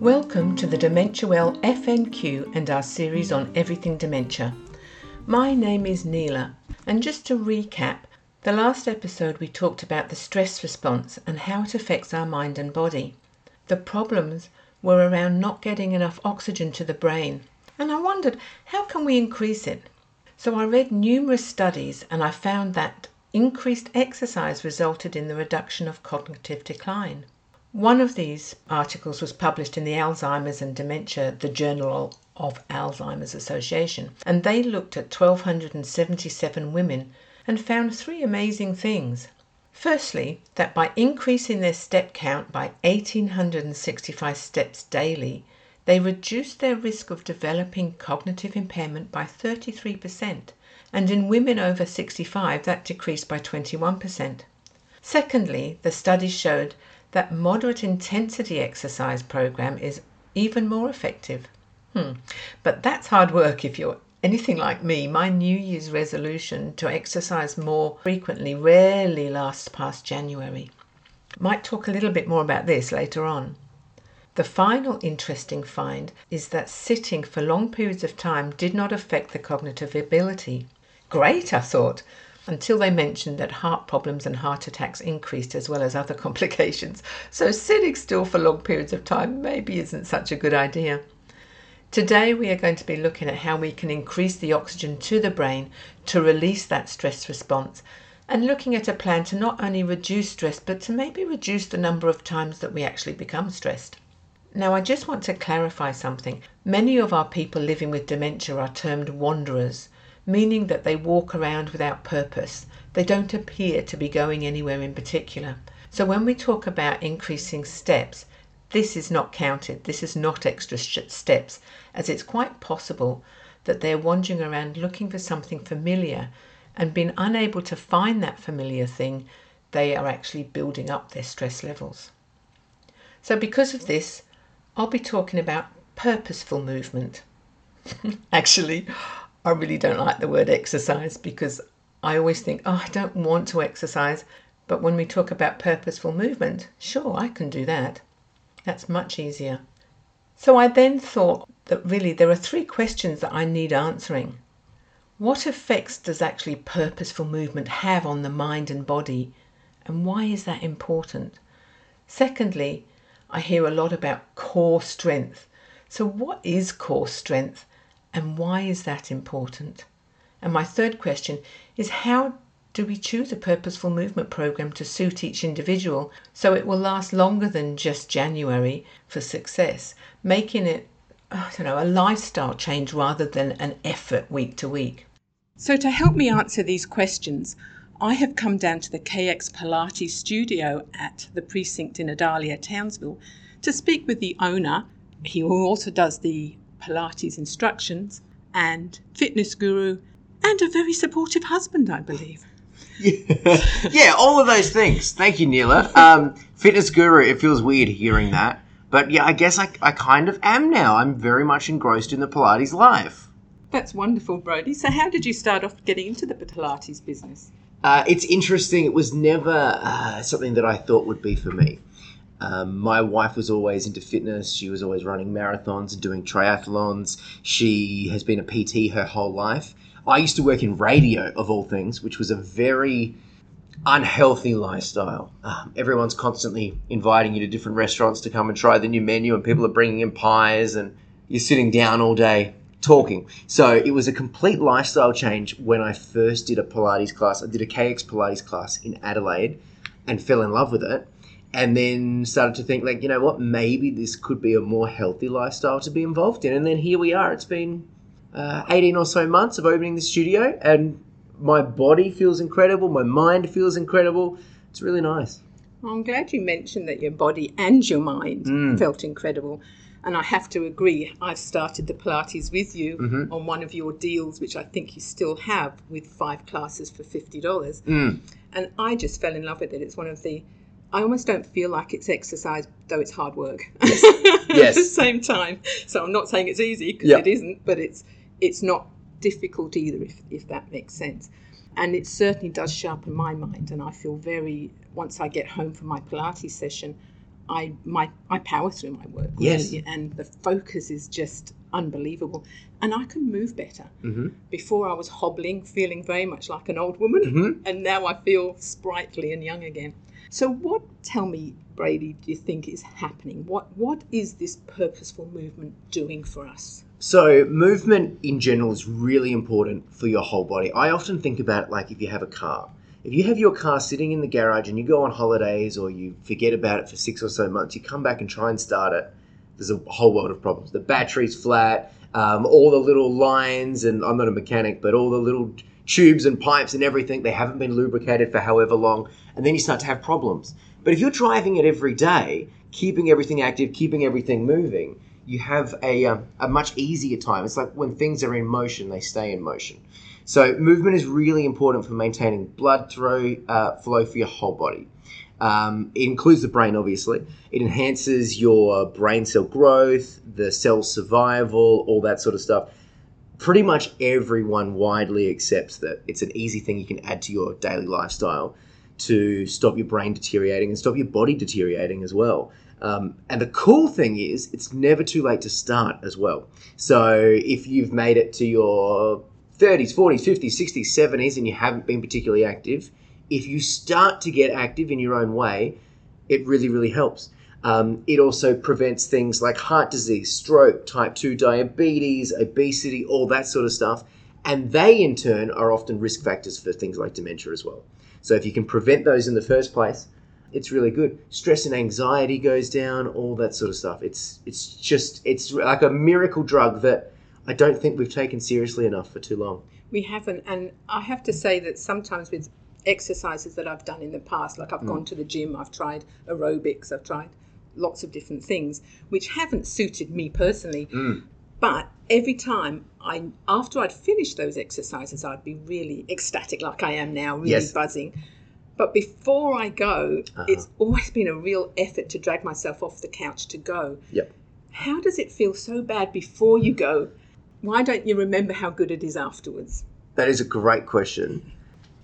Welcome to the Dementia Well FNQ and our series on everything dementia. My name is Nela, and just to recap, the last episode we talked about the stress response and how it affects our mind and body. The problems were around not getting enough oxygen to the brain, and I wondered how can we increase it? So I read numerous studies and I found that increased exercise resulted in the reduction of cognitive decline. One of these articles was published in the Alzheimer's and Dementia, the Journal of Alzheimer's Association, and they looked at 1,277 women and found three amazing things. Firstly, that by increasing their step count by 1,865 steps daily, they reduced their risk of developing cognitive impairment by 33%, and in women over 65, that decreased by 21%. Secondly, the studies showed that moderate intensity exercise program is even more effective. Hmm. But that's hard work if you're anything like me. My New Year's resolution to exercise more frequently rarely lasts past January. Might talk a little bit more about this later on. The final interesting find is that sitting for long periods of time did not affect the cognitive ability. Great, I thought until they mentioned that heart problems and heart attacks increased as well as other complications. So sitting still for long periods of time maybe isn't such a good idea. Today, we are going to be looking at how we can increase the oxygen to the brain to release that stress response and looking at a plan to not only reduce stress but to maybe reduce the number of times that we actually become stressed. Now, I just want to clarify something. Many of our people living with dementia are termed wanderers meaning that they walk around without purpose. They don't appear to be going anywhere in particular. So when we talk about increasing steps, this is not counted. This is not extra steps, as it's quite possible that they're wandering around looking for something familiar and being unable to find that familiar thing, they are actually building up their stress levels. So, because of this, I'll be talking about purposeful movement. actually, I really don't like the word exercise because I always think, oh, I don't want to exercise. But when we talk about purposeful movement, sure, I can do that. That's much easier. So I then thought that really there are three questions that I need answering. What effects does actually purposeful movement have on the mind and body? And why is that important? Secondly, I hear a lot about core strength. So, what is core strength? And why is that important? And my third question is how do we choose a purposeful movement program to suit each individual so it will last longer than just January for success, making it I don't know, a lifestyle change rather than an effort week to week. So to help me answer these questions, I have come down to the KX Pilates studio at the precinct in Idalia, Townsville, to speak with the owner, he also does the Pilates instructions, and fitness guru, and a very supportive husband, I believe. Yeah, yeah all of those things. Thank you, Nela. Um, fitness guru, it feels weird hearing that. But yeah, I guess I, I kind of am now. I'm very much engrossed in the Pilates life. That's wonderful, Brady. So, how did you start off getting into the Pilates business? Uh, it's interesting. It was never uh, something that I thought would be for me. Um, my wife was always into fitness. She was always running marathons and doing triathlons. She has been a PT her whole life. I used to work in radio, of all things, which was a very unhealthy lifestyle. Um, everyone's constantly inviting you to different restaurants to come and try the new menu, and people are bringing in pies, and you're sitting down all day talking. So it was a complete lifestyle change when I first did a Pilates class. I did a KX Pilates class in Adelaide and fell in love with it and then started to think like you know what maybe this could be a more healthy lifestyle to be involved in and then here we are it's been uh, 18 or so months of opening the studio and my body feels incredible my mind feels incredible it's really nice well, i'm glad you mentioned that your body and your mind mm. felt incredible and I have to agree, I've started the Pilates with you mm-hmm. on one of your deals, which I think you still have with five classes for $50. Mm. And I just fell in love with it. It's one of the I almost don't feel like it's exercise, though it's hard work. Yes. yes. At the same time, so I'm not saying it's easy because yep. it isn't, but it's it's not difficult either, if if that makes sense. And it certainly does sharpen my mind, and I feel very. Once I get home from my Pilates session, I my I power through my work. Yes. really, and the focus is just unbelievable. And I can move better. Mm-hmm. Before I was hobbling, feeling very much like an old woman, Mhm. and now I feel sprightly and young again. So, what? Tell me, Brady, do you think is happening? What What is this purposeful movement doing for us? So, movement in general is really important for your whole body. I often think about it like if you have a car. If you have your car sitting in the garage and you go on holidays or you forget about it for six or so months, you come back and try and start it, there's a whole world of problems. The battery's flat, um, all the little lines, and I'm not a mechanic, but all the little tubes and pipes and everything, they haven't been lubricated for however long, and then you start to have problems. But if you're driving it every day, keeping everything active, keeping everything moving, you have a, um, a much easier time. It's like when things are in motion, they stay in motion. So movement is really important for maintaining blood through, uh, flow for your whole body. Um, it includes the brain, obviously. It enhances your brain cell growth, the cell survival, all that sort of stuff. Pretty much everyone widely accepts that it's an easy thing you can add to your daily lifestyle to stop your brain deteriorating and stop your body deteriorating as well. Um, and the cool thing is, it's never too late to start as well. So if you've made it to your 30s, 40s, 50s, 60s, 70s, and you haven't been particularly active, if you start to get active in your own way, it really, really helps. Um, it also prevents things like heart disease, stroke, type 2 diabetes, obesity, all that sort of stuff. And they, in turn, are often risk factors for things like dementia as well. So if you can prevent those in the first place, it's really good. Stress and anxiety goes down, all that sort of stuff. It's it's just it's like a miracle drug that I don't think we've taken seriously enough for too long. We haven't, and I have to say that sometimes with exercises that I've done in the past, like I've gone to the gym, I've tried aerobics, I've tried lots of different things, which haven't suited me personally. Hmm. But every time I, after I'd finished those exercises, I'd be really ecstatic, like I am now, really Yes. buzzing. But before I go, uh-huh. it's always been a real effort to drag myself off the couch to go. Yep. How does it feel so bad before you go? Why don't you remember how good it is afterwards? That is a great question.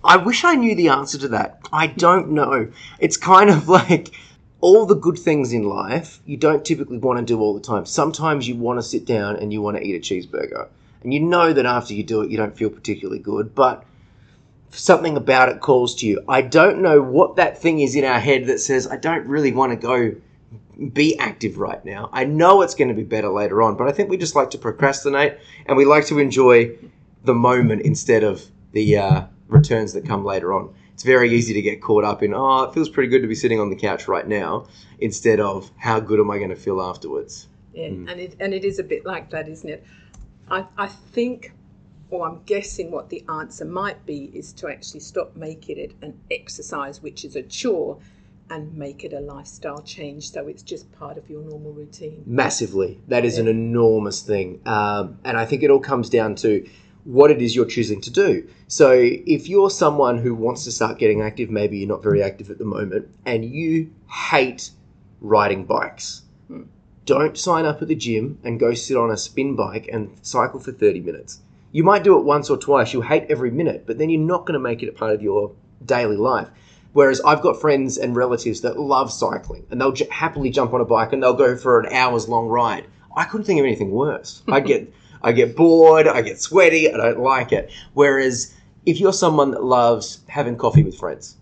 I wish I knew the answer to that. I don't know. It's kind of like all the good things in life you don't typically want to do all the time. Sometimes you want to sit down and you want to eat a cheeseburger. And you know that after you do it, you don't feel particularly good, but something about it calls to you. I don't know what that thing is in our head that says, I don't really want to go be active right now. I know it's going to be better later on, but I think we just like to procrastinate and we like to enjoy the moment instead of the uh, returns that come later on. It's very easy to get caught up in, oh, it feels pretty good to be sitting on the couch right now, instead of how good am I going to feel afterwards. Yeah, and it and it is a bit like that, isn't it? I I think, or I'm guessing, what the answer might be is to actually stop making it an exercise, which is a chore, and make it a lifestyle change, so it's just part of your normal routine. Massively. That is an enormous thing. Um, and I think it all comes down to what it is you're choosing to do. So if you're someone who wants to start getting active, maybe you're not very active at the moment, and you hate riding bikes, hmm. don't sign up at the gym and go sit on a spin bike and cycle for 30 minutes. You might do it once or twice, you'll hate every minute, but then you're not going to make it a part of your daily life. Whereas I've got friends and relatives that love cycling and they'll j- happily jump on a bike and they'll go for an hour's long ride. I couldn't think of anything worse. I'd get I get bored, I get sweaty, I don't like it. Whereas if you're someone that loves having coffee with friends,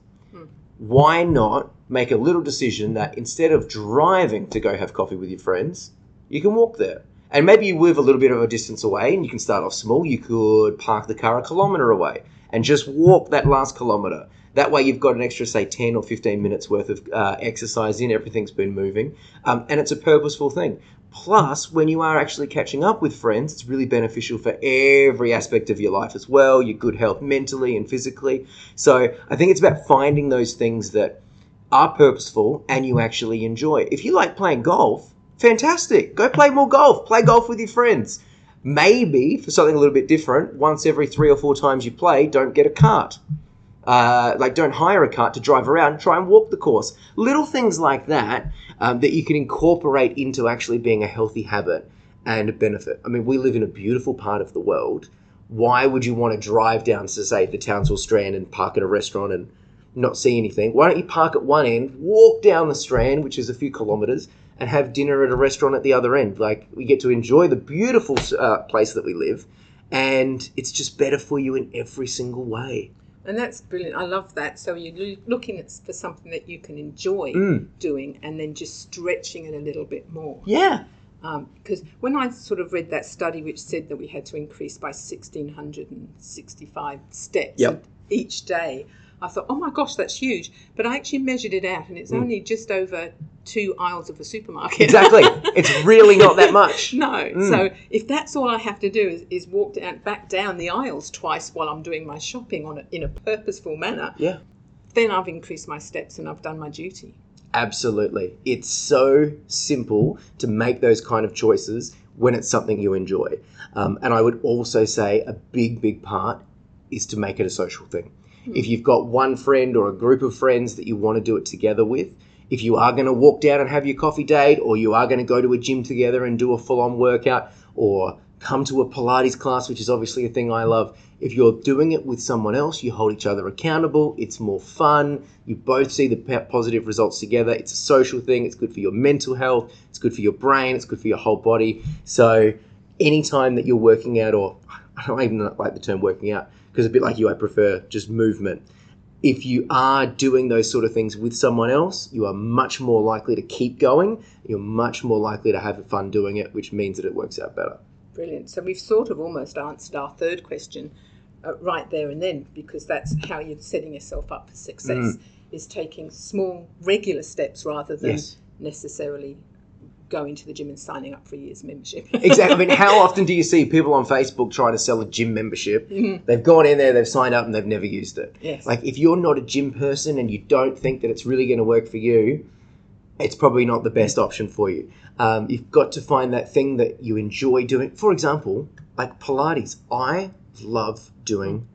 why not make a little decision that instead of driving to go have coffee with your friends, you can walk there. And maybe you live a little bit of a distance away and you can start off small. You could park the car a kilometre away and just walk that last kilometre. That way you've got an extra, say, 10 or 15 minutes worth of uh, exercise in. Everything's been moving. Um, and it's a purposeful thing. Plus, when you are actually catching up with friends, it's really beneficial for every aspect of your life as well, your good health mentally and physically. So I think it's about finding those things that are purposeful and you actually enjoy. If you like playing golf, fantastic. Go play more golf. Play golf with your friends. Maybe for something a little bit different, once every three or four times you play, don't get a cart. Uh, like don't hire a cart to drive around. Try and walk the course. Little things like that um, that you can incorporate into actually being a healthy habit and benefit. I mean, we live in a beautiful part of the world. Why would you want to drive down to say the Townsville Strand and park at a restaurant and not see anything. Why don't you park at one end, walk down the Strand, which is a few kilometres, and have dinner at a restaurant at the other end? Like we get to enjoy the beautiful uh, place that we live, and it's just better for you in every single way. And that's brilliant. I love that. So you're looking at, for something that you can enjoy Mm. doing and then just stretching it a little bit more. Yeah. Because when I sort of read that study which said that we had to increase by 1,665 steps Yep. each day, I thought, oh my gosh, that's huge. But I actually measured it out and it's only just over two aisles of a supermarket. Exactly. it's really not that much. No. Mm. So if that's all I have to do is, is walk down, back down the aisles twice while I'm doing my shopping on a, in a purposeful manner, Yeah. then I've increased my steps and I've done my duty. Absolutely. It's so simple to make those kind of choices when it's something you enjoy. Um, and I would also say a big, big part is to make it a social thing. If you've got one friend or a group of friends that you want to do it together with, if you are going to walk down and have your coffee date, or you are going to go to a gym together and do a full on workout, or come to a Pilates class, which is obviously a thing I love. If you're doing it with someone else, you hold each other accountable. It's more fun. You both see the positive results together. It's a social thing. It's good for your mental health. It's good for your brain. It's good for your whole body. So, anytime that you're working out, or I don't even like the term working out, because a bit like you, I prefer just movement. If you are doing those sort of things with someone else, you are much more likely to keep going. You're much more likely to have fun doing it, which means that it works out better. Brilliant. So we've sort of almost answered our third question uh, right there and then, because that's how you're setting yourself up for success, is taking small, regular steps rather than Yes. necessarily going to the gym and signing up for a year's membership. Exactly. I mean, how often do you see people on Facebook trying to sell a gym membership? They've gone in there, they've signed up, and they've never used it. Yes. Like, if you're not a gym person and you don't think that it's really going to work for you, it's probably not the best option for you. Um, you've got to find that thing that you enjoy doing. For example, like Pilates. I love doing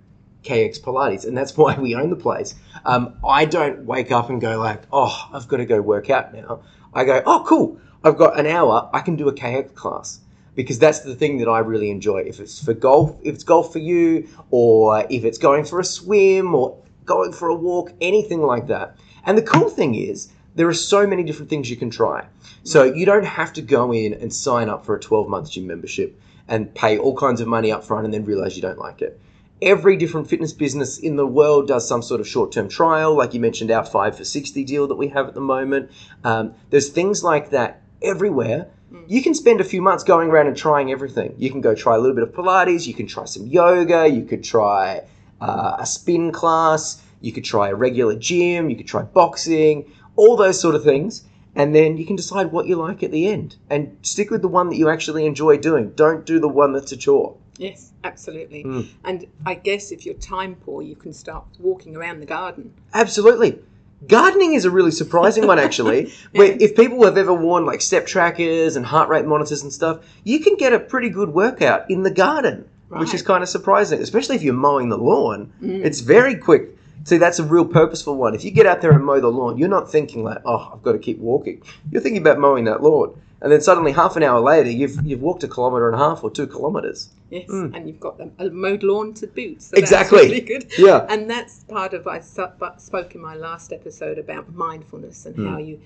KX Pilates, and that's why we own the place. Um, I don't wake up and go like, "Oh, I've got to go work out now." I go, "Oh, cool! I've got an hour. I can do a KX class." Because that's the thing that I really enjoy. If it's for golf, if it's golf for you, or if it's going for a swim, or going for a walk, anything like that. And the cool thing is, there are so many different things you can try. So you don't have to go in and sign up for a 12 month gym membership and pay all kinds of money up front and then realize you don't like it. Every different fitness business in the world does some sort of short term trial, like you mentioned, our 5 for 60 deal that we have at the moment. Um, there's things like that everywhere. You can spend a few months going around and trying everything. You can go try a little bit of Pilates, you can try some yoga, you could try uh, a spin class, you could try a regular gym, you could try boxing, all those sort of things. And then you can decide what you like at the end and stick with the one that you actually enjoy doing. Don't do the one that's a chore. yes, absolutely. Mm. And I guess if you're time poor, you can start walking around the garden. Absolutely. Gardening is a really surprising one, actually. Where if people have ever worn like step trackers and heart rate monitors and stuff, you can get a pretty good workout in the garden, which is kind of surprising, especially if you're mowing the lawn. Mm. It's very quick. See, that's a real purposeful one. If you get out there and mow the lawn, you're not thinking like, "Oh, I've got to keep walking." You're thinking about mowing that lawn, and then suddenly, half an hour later, you've you've walked a kilometre and a half or two kilometres. Yes, hmm. and you've got a mowed lawn to boot. So Exactly. That's really good. Yeah. And that's part of I spoke in my last episode about mindfulness and hmm. how you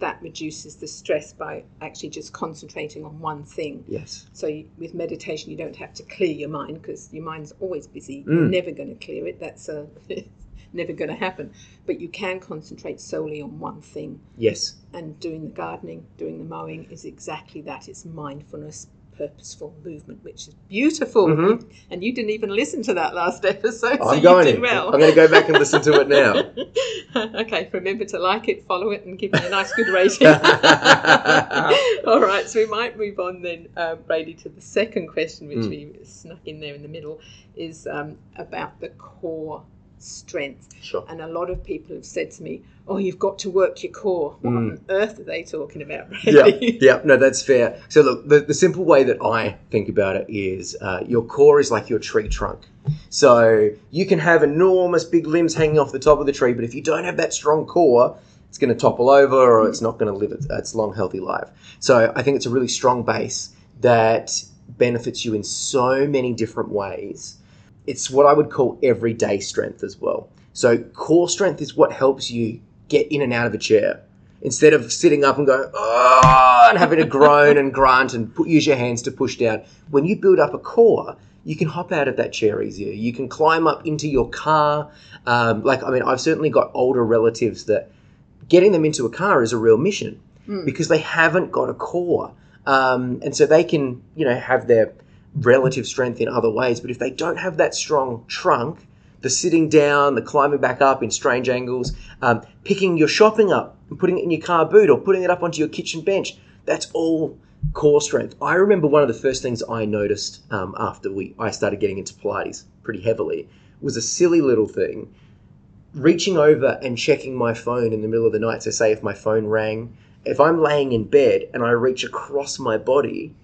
that reduces the stress by actually just concentrating on one thing. Yes. So you, with meditation, you don't have to clear your mind because your mind's always busy. You're hmm. never going to clear it. That's a never going to happen. But you can concentrate solely on one thing. Yes. And doing the gardening, doing the mowing is exactly that. It's mindfulness, purposeful movement, which is beautiful. And you didn't even listen to that last episode, so I'm you going well. I'm going to go back and listen to it now. okay, remember to like it, follow it, and give me a nice good rating. All right, so we might move on then, uh, Brady, to the second question, which Mm. we snuck in there in the middle, is um, about the core strength. Sure. And a lot of people have said to me, "Oh, you've got to work your core." What on earth are they talking about, Mm. yeah, yeah, no, that's fair. So look, the, the simple way that I think about it is uh, your core is like your tree trunk. So you can have enormous big limbs hanging off the top of the tree, but if you don't have that strong core, it's going to topple over or it's not going to live its long, healthy life. So I think it's a really strong base that benefits you in so many different ways. It's what I would call everyday strength as well. So core strength is what helps you get in and out of a chair. Instead of sitting up and going, oh, and having to groan and grunt and put, use your hands to push down. When you build up a core, you can hop out of that chair easier. You can climb up into your car. Um, like, I mean, I've certainly got older relatives that getting them into a car is a real mission because they haven't got a core. Um, and so they can, you know, have their relative strength in other ways. But if they don't have that strong trunk, the sitting down, the climbing back up in strange angles, um, picking your shopping up and putting it in your car boot or putting it up onto your kitchen bench, that's all core strength. I remember one of the first things I noticed um, after we I started getting into Pilates pretty heavily was a silly little thing reaching over and checking my phone in the middle of the night. So, say if my phone rang, if I'm laying in bed and I reach across my body,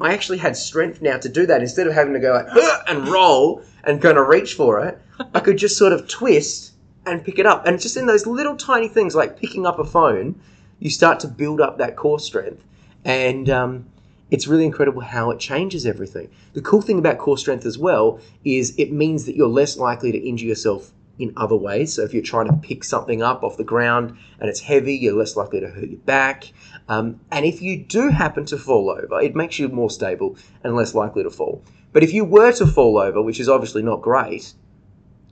I actually had strength now to do that. Instead of having to go like and roll and kind of reach for it, I could just sort of twist and pick it up. And just in those little tiny things like picking up a phone, you start to build up that core strength. And um, it's really incredible how it changes everything. The cool thing about core strength as well is it means that you're less likely to injure yourself in other ways. So if you're trying to pick something up off the ground and it's heavy, you're less likely to hurt your back. Um, and if you do happen to fall over, it makes you more stable and less likely to fall. But if you were to fall over, which is obviously not great,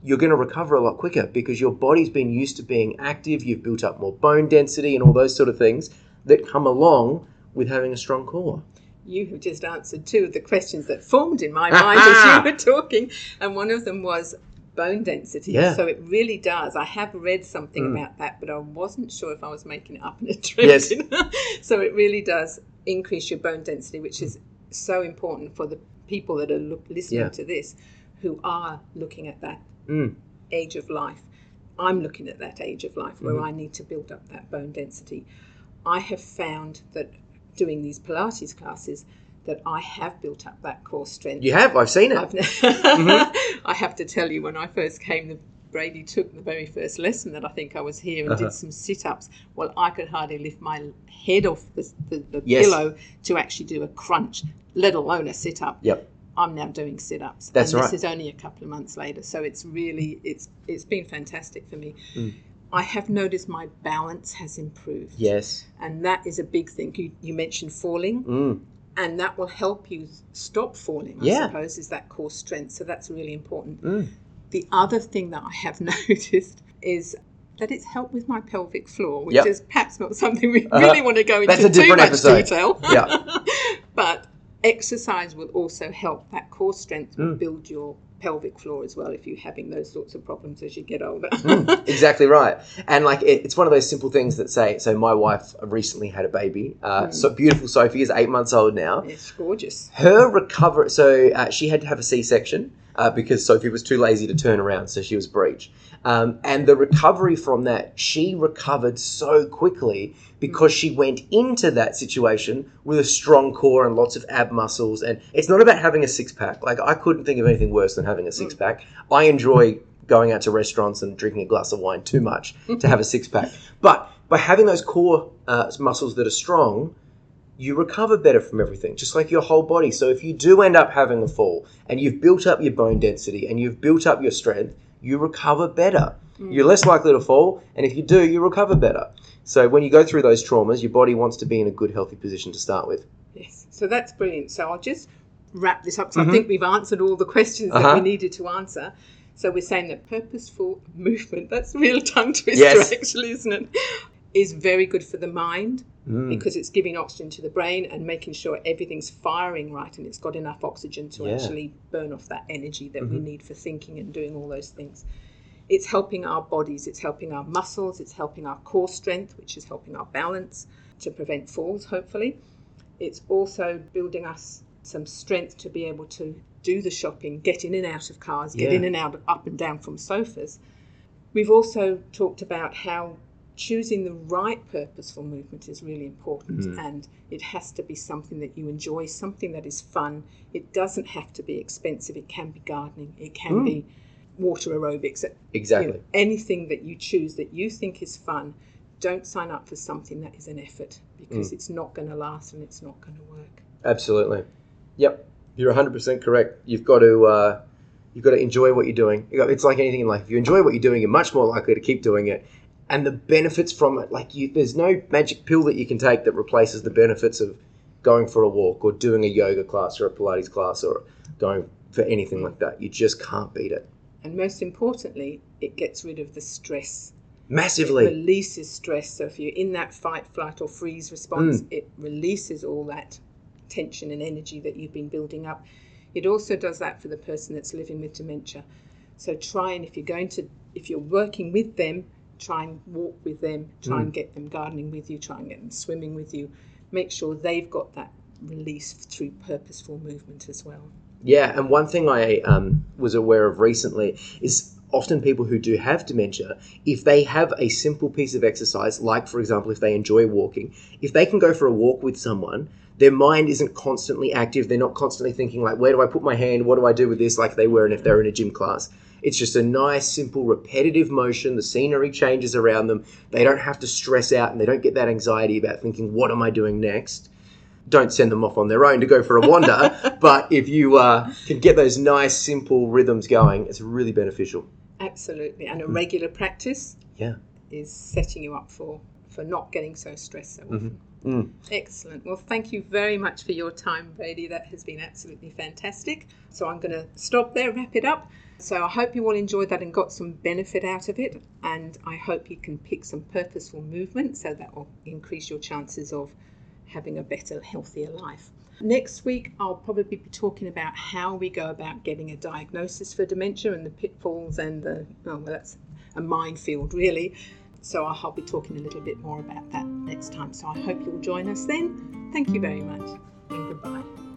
you're going to recover a lot quicker because your body's been used to being active, you've built up more bone density and all those sort of things that come along with having a strong core. You have just answered two of the questions that formed in my mind as you were talking, and one of them was bone density. Yeah. So it really does. I have read something Mm. about that, but I wasn't sure if I was making it up in a dream. Yes. so it really does increase your bone density, which is so important for the people that are look, listening Yeah. to this who are looking at that Mm. age of life. I'm looking at that age of life where Mm-hmm. I need to build up that bone density. I have found that doing these Pilates classes that I have built up that core strength. You have, I've seen it. I've Mm-hmm. I have to tell you, when I first came, the Brady took the very first lesson that I think I was here and Uh-huh. did some sit ups. Well, I could hardly lift my head off the, the, the Yes. pillow to actually do a crunch, let alone a sit up. Yep. I'm now doing sit ups. That's and right. This is only a couple of months later, so it's really it's it's been fantastic for me. Mm. I have noticed my balance has improved, Yes. and that is a big thing. You, you mentioned falling, Mm. And that will help you stop falling. I Yeah. suppose is that core strength. So that's really important. Mm. The other thing that I have noticed is that it's helped with my pelvic floor, which Yep. is perhaps not something we Uh-huh. really want to go into That's a too much episode. detail. Yeah. but exercise will also help that core strength will Mm. build your pelvic floor as well if you're having those sorts of problems as you get older. Mm, exactly right. And like it, it's one of those simple things that say. So my wife recently had a baby. Uh, So beautiful Sophie is eight months old now. it's gorgeous. Her recovery. So uh, she had to have a C-section uh, because Sophie was too lazy to turn around, so she was breech. Um, and the recovery from that, she recovered so quickly because she went into that situation with a strong core and lots of ab muscles. And it's not about having a six pack. Like I couldn't think of anything worse than having a six pack. I enjoy going out to restaurants and drinking a glass of wine too much to have a six pack. But by having those core uh, muscles that are strong, you recover better from everything, just like your whole body. So if you do end up having a fall and you've built up your bone density and you've built up your strength, you recover better. You're less likely to fall, and if you do, you recover better. So when you go through those traumas, your body wants to be in a good, healthy position to start with. Yes. So that's brilliant. So I'll just wrap this up. So I think we've answered all the questions that Mm-hmm. Uh-huh. we needed to answer. So we're saying that purposeful movement, that's real tongue twister Yes. actually, isn't it? Is very good for the mind Mm. because it's giving oxygen to the brain and making sure everything's firing right and it's got enough oxygen to Yeah. actually burn off that energy that we Mhm. need for thinking and doing all those things. It's helping our bodies, it's helping our muscles, it's helping our core strength, which is helping our balance to prevent falls, hopefully. It's also building us some strength to be able to do the shopping, get in and out of cars, get Yeah. in and out, up and down from sofas. We've also talked about how choosing the right purposeful movement is really important Mm. and it has to be something that you enjoy, something that is fun. It doesn't have to be expensive, it can be gardening, it can Mm. be water aerobics, you Exactly. know, anything that you choose that you think is fun. Don't sign up for something that is an effort because it's not going to last and it's not going to work. Absolutely. Yep. You're 100% correct. You've got to uh, You've got to enjoy what you're doing. It's like anything in life. If you enjoy what you're doing, you're much more likely to keep doing it. And the benefits from it, like you, there's no magic pill that you can take that replaces the benefits of going for a walk or doing a yoga class or a Pilates class or going for anything like that. You just can't beat it. And most importantly, it gets rid of the stress. Massively. releases stress. So if you're in that fight, flight, or freeze response, Mm. it releases all that tension and energy that you've been building up. It also does that for the person that's living with dementia. So try and if you're going to, if you're working with them, try and walk with them, try Mm. and get them gardening with you, try and get them swimming with you. Make sure they've got that release through purposeful movement as well. Yeah, and one thing I um, was aware of recently is often people who do have dementia, if they have a simple piece of exercise, like for example, if they enjoy walking, if they can go for a walk with someone, their mind isn't constantly active. They're not constantly thinking like, where do I put my hand? What do I do with this? Like they were and if they're in a gym class. It's just a nice, simple, repetitive motion. The scenery changes around them. They don't have to stress out and they don't get that anxiety about thinking, what am I doing next? Don't send them off on their own to go for a wander. but if you uh, can get those nice, simple rhythms going, it's really beneficial. Absolutely. And a regular practice Yeah. is setting you up for, for not getting so stressed so often. Mm. Excellent. Well, thank you very much for your time, Brady. That has been absolutely fantastic. So I'm going to stop there, wrap it up. So I hope you all enjoyed that and got some benefit out of it. And I hope you can pick some purposeful movement so that will increase your chances of having a better, healthier life. Next week, I'll probably be talking about how we go about getting a diagnosis for dementia and the pitfalls and the, oh, well, that's a minefield, really. So I'll be talking a little bit more about that next time. So I hope you'll join us then. Thank you very much and goodbye.